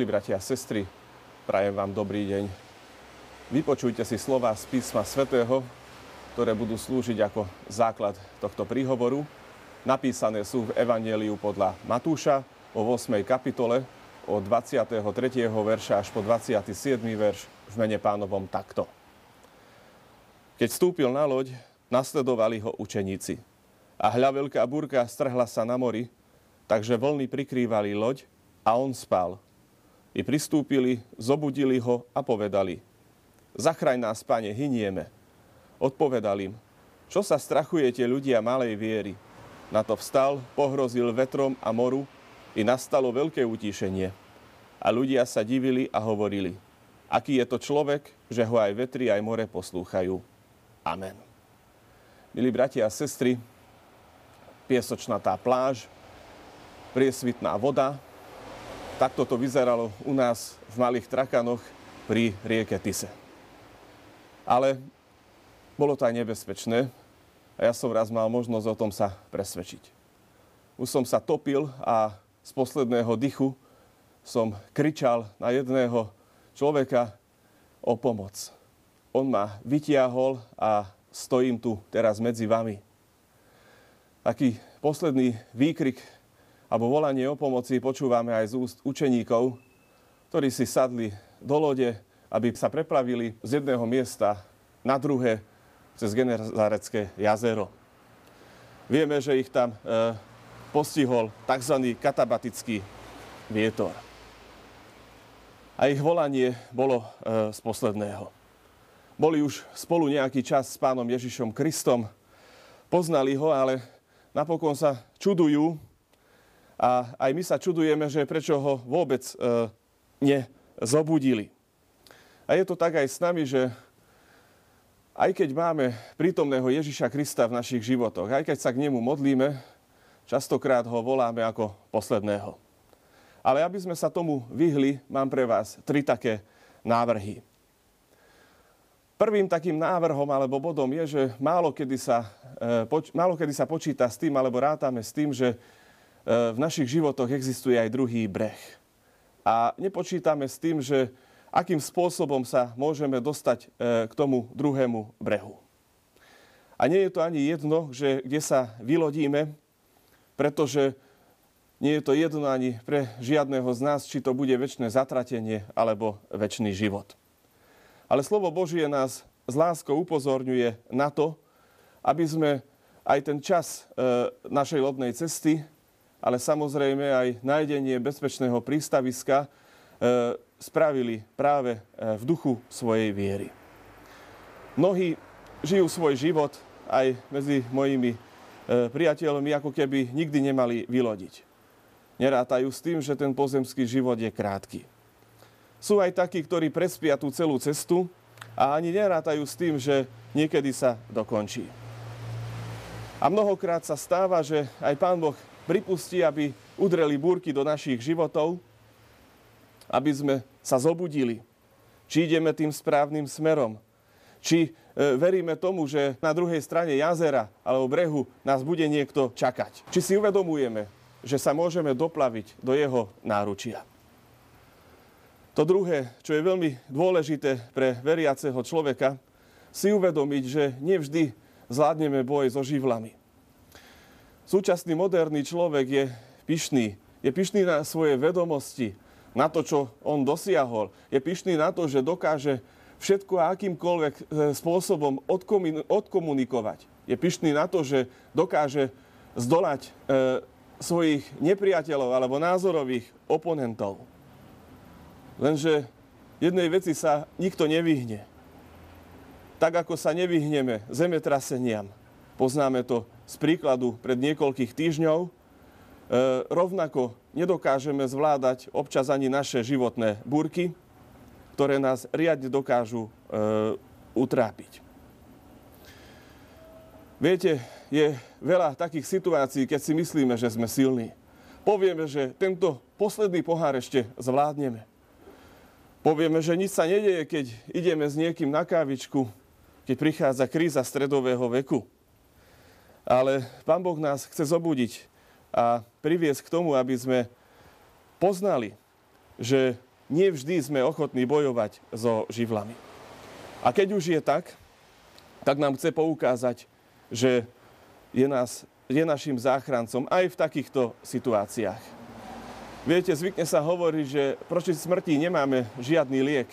Milí bratia a sestry, prajem vám dobrý deň. Vypočujte si slova z písma svätého, ktoré budú slúžiť ako základ tohto príhovoru. Napísané sú v Evangeliu podľa Matúša o 8. kapitole od 23. verša až po 27. verš v mene pánovom takto. Keď vstúpil na loď, nasledovali ho učeníci. A hľa veľká búrka strhla sa na mori, takže vlny prikrývali loď a on spal. I pristúpili, zobudili ho a povedali, zachraň nás, pane, hynieme. Odpovedal im, čo sa strachujete ľudia malej viery? Na to vstal, pohrozil vetrom a moru i nastalo veľké utíšenie. A ľudia sa divili a hovorili, aký je to človek, že ho aj vetri, aj more poslúchajú. Amen. Milí bratia a sestry, piesočnatá pláž, priesvitná voda, Takto to vyzeralo u nás v Malých Trakanoch pri rieke Tise. Ale bolo to aj nebezpečné a ja som raz mal možnosť o tom sa presvedčiť. Už som sa topil a z posledného dychu som kričal na jedného človeka o pomoc. On ma vytiahol a stojím tu teraz medzi vami. Taký posledný výkrik alebo volanie o pomoci počúvame aj z úst učeníkov, ktorí si sadli do lode, aby sa preplavili z jedného miesta na druhé cez Genezarecké jazero. Vieme, že ich tam e, postihol tzv. katabatický vietor. A ich volanie bolo e, z posledného. Boli už spolu nejaký čas s pánom Ježišom Kristom, poznali ho, ale napokon sa čudujú, a aj my sa čudujeme, že prečo ho vôbec e, nezobudili. A je to tak aj s nami, že aj keď máme prítomného Ježiša Krista v našich životoch, aj keď sa k nemu modlíme, častokrát ho voláme ako posledného. Ale aby sme sa tomu vyhli, mám pre vás tri také návrhy. Prvým takým návrhom alebo bodom je, že málo kedy sa, e, málo kedy sa počíta s tým, alebo rátame s tým, že v našich životoch existuje aj druhý breh. A nepočítame s tým, že akým spôsobom sa môžeme dostať e, k tomu druhému brehu. A nie je to ani jedno, že kde sa vylodíme, pretože nie je to jedno ani pre žiadného z nás, či to bude väčšie zatratenie alebo väčší život. Ale slovo Božie nás s láskou upozorňuje na to, aby sme aj ten čas e, našej lodnej cesty ale samozrejme aj nájdenie bezpečného prístaviska e, spravili práve e, v duchu svojej viery. Mnohí žijú svoj život aj medzi mojimi e, priateľmi, ako keby nikdy nemali vylodiť. Nerátajú s tým, že ten pozemský život je krátky. Sú aj takí, ktorí prespia tú celú cestu a ani nerátajú s tým, že niekedy sa dokončí. A mnohokrát sa stáva, že aj Pán Boh pripustí, aby udreli búrky do našich životov, aby sme sa zobudili. Či ideme tým správnym smerom. Či e, veríme tomu, že na druhej strane jazera alebo brehu nás bude niekto čakať. Či si uvedomujeme, že sa môžeme doplaviť do jeho náručia. To druhé, čo je veľmi dôležité pre veriaceho človeka, si uvedomiť, že nevždy zvládneme boj so živlami. Súčasný moderný človek je pyšný. Je pyšný na svoje vedomosti, na to, čo on dosiahol. Je pyšný na to, že dokáže všetko a akýmkoľvek e, spôsobom odkomunikovať. Je pyšný na to, že dokáže zdolať e, svojich nepriateľov alebo názorových oponentov. Lenže jednej veci sa nikto nevyhne. Tak ako sa nevyhneme zemetraseniam, poznáme to z príkladu pred niekoľkých týždňov, e, rovnako nedokážeme zvládať občas ani naše životné búrky, ktoré nás riadne dokážu e, utrápiť. Viete, je veľa takých situácií, keď si myslíme, že sme silní. Povieme, že tento posledný pohár ešte zvládneme. Povieme, že nič sa nedeje, keď ideme s niekým na kávičku, keď prichádza kríza stredového veku. Ale Pán Boh nás chce zobudiť a priviesť k tomu, aby sme poznali, že nevždy sme ochotní bojovať so živlami. A keď už je tak, tak nám chce poukázať, že je, nás, je našim záchrancom aj v takýchto situáciách. Viete, zvykne sa hovoriť, že proti smrti nemáme žiadny liek.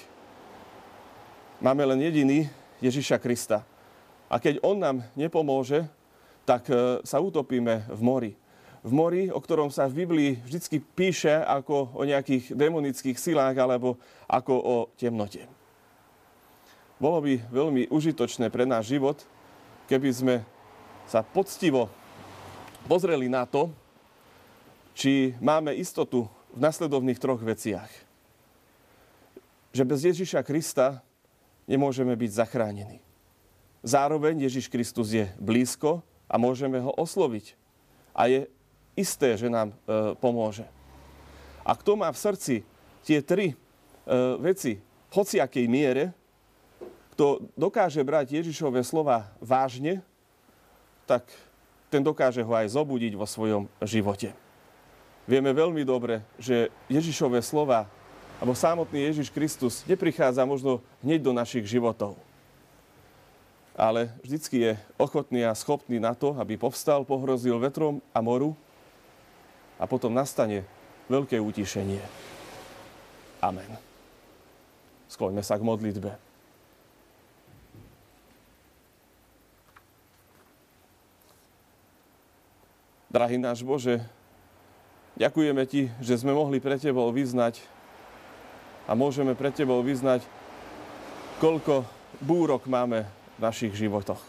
Máme len jediný Ježiša Krista. A keď On nám nepomôže, tak e, sa utopíme v mori. V mori, o ktorom sa v Biblii vždy píše ako o nejakých demonických silách alebo ako o temnote. Bolo by veľmi užitočné pre náš život, keby sme sa poctivo pozreli na to, či máme istotu v nasledovných troch veciach. Že bez Ježiša Krista nemôžeme byť zachránení. Zároveň Ježiš Kristus je blízko a môžeme ho osloviť. A je isté, že nám e, pomôže. A kto má v srdci tie tri e, veci hociakej miere, kto dokáže brať Ježišové slova vážne, tak ten dokáže ho aj zobudiť vo svojom živote. Vieme veľmi dobre, že Ježišové slova, alebo samotný Ježiš Kristus neprichádza možno hneď do našich životov. Ale vždycky je ochotný a schopný na to, aby povstal, pohrozil vetrom a moru a potom nastane veľké utišenie. Amen. Skloňme sa k modlitbe. Drahý náš Bože, ďakujeme Ti, že sme mohli pre Tebou vyznať a môžeme pre Tebou vyznať, koľko búrok máme našich životoch.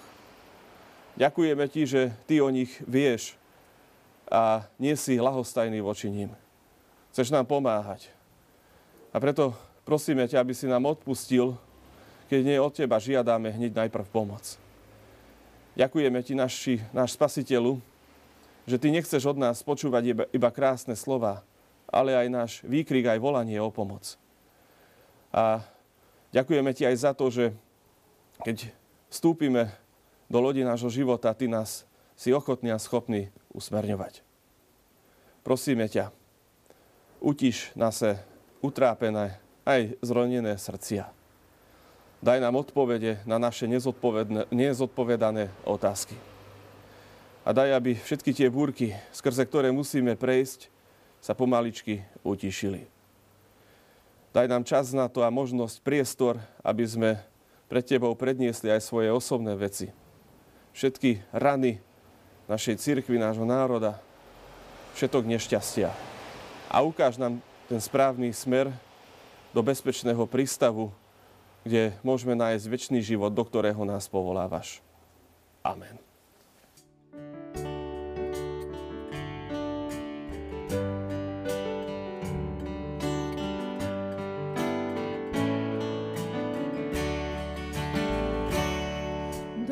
Ďakujeme Ti, že Ty o nich vieš a nie si lahostajný voči ním. Chceš nám pomáhať. A preto prosíme ťa, aby si nám odpustil, keď nie od Teba žiadame hneď najprv pomoc. Ďakujeme Ti, naši, náš Spasiteľu, že Ty nechceš od nás počúvať iba, iba krásne slova, ale aj náš výkrik, aj volanie o pomoc. A ďakujeme Ti aj za to, že keď vstúpime do lodi nášho života, Ty nás si ochotný a schopný usmerňovať. Prosíme ťa, utiš naše utrápené aj zronené srdcia. Daj nám odpovede na naše nezodpovedané otázky a daj, aby všetky tie búrky, skrze ktoré musíme prejsť, sa pomaličky utišili. Daj nám čas na to a možnosť, priestor, aby sme pred Tebou predniesli aj svoje osobné veci. Všetky rany našej cirkvi, nášho národa, všetok nešťastia. A ukáž nám ten správny smer do bezpečného prístavu, kde môžeme nájsť väčší život, do ktorého nás povolávaš. Amen.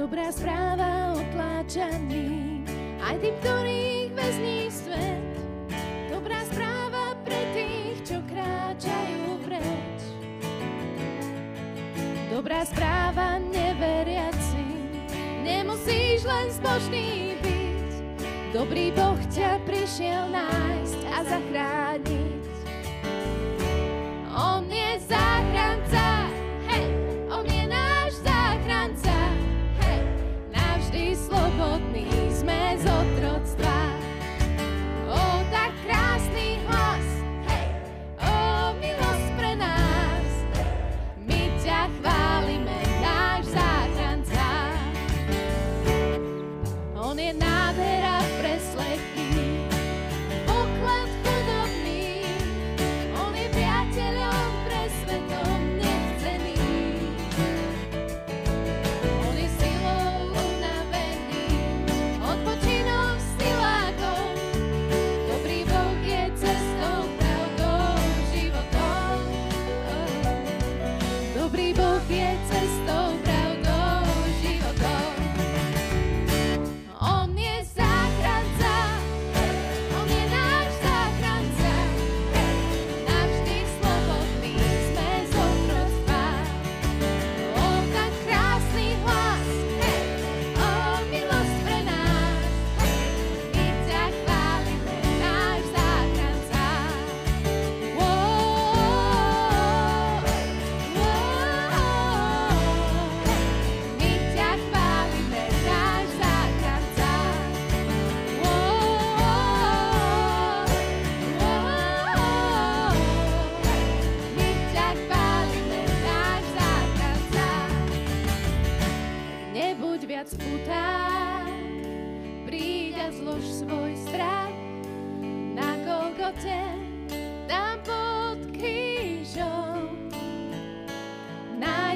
Dobrá správa otláčaný, aj tým, ktorých väzní svet. Dobrá správa pre tých, čo kráčajú preč. Dobrá správa neveriaci, nemusíš len zbožný byť. Dobrý Boh ťa prišiel nájsť a zachrániť.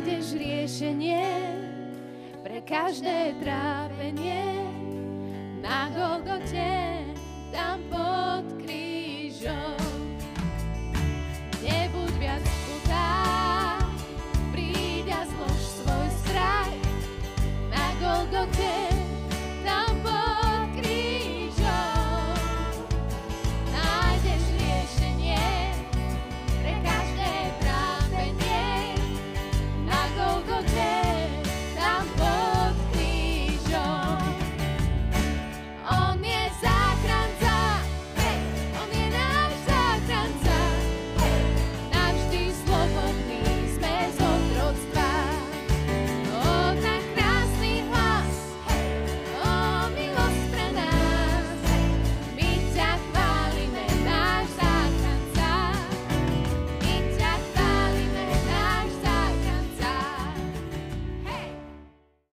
nájdeš riešenie pre každé trápenie na Golgote, tam pod krížom. Nebuď viac putá, príď zlož na Golgote.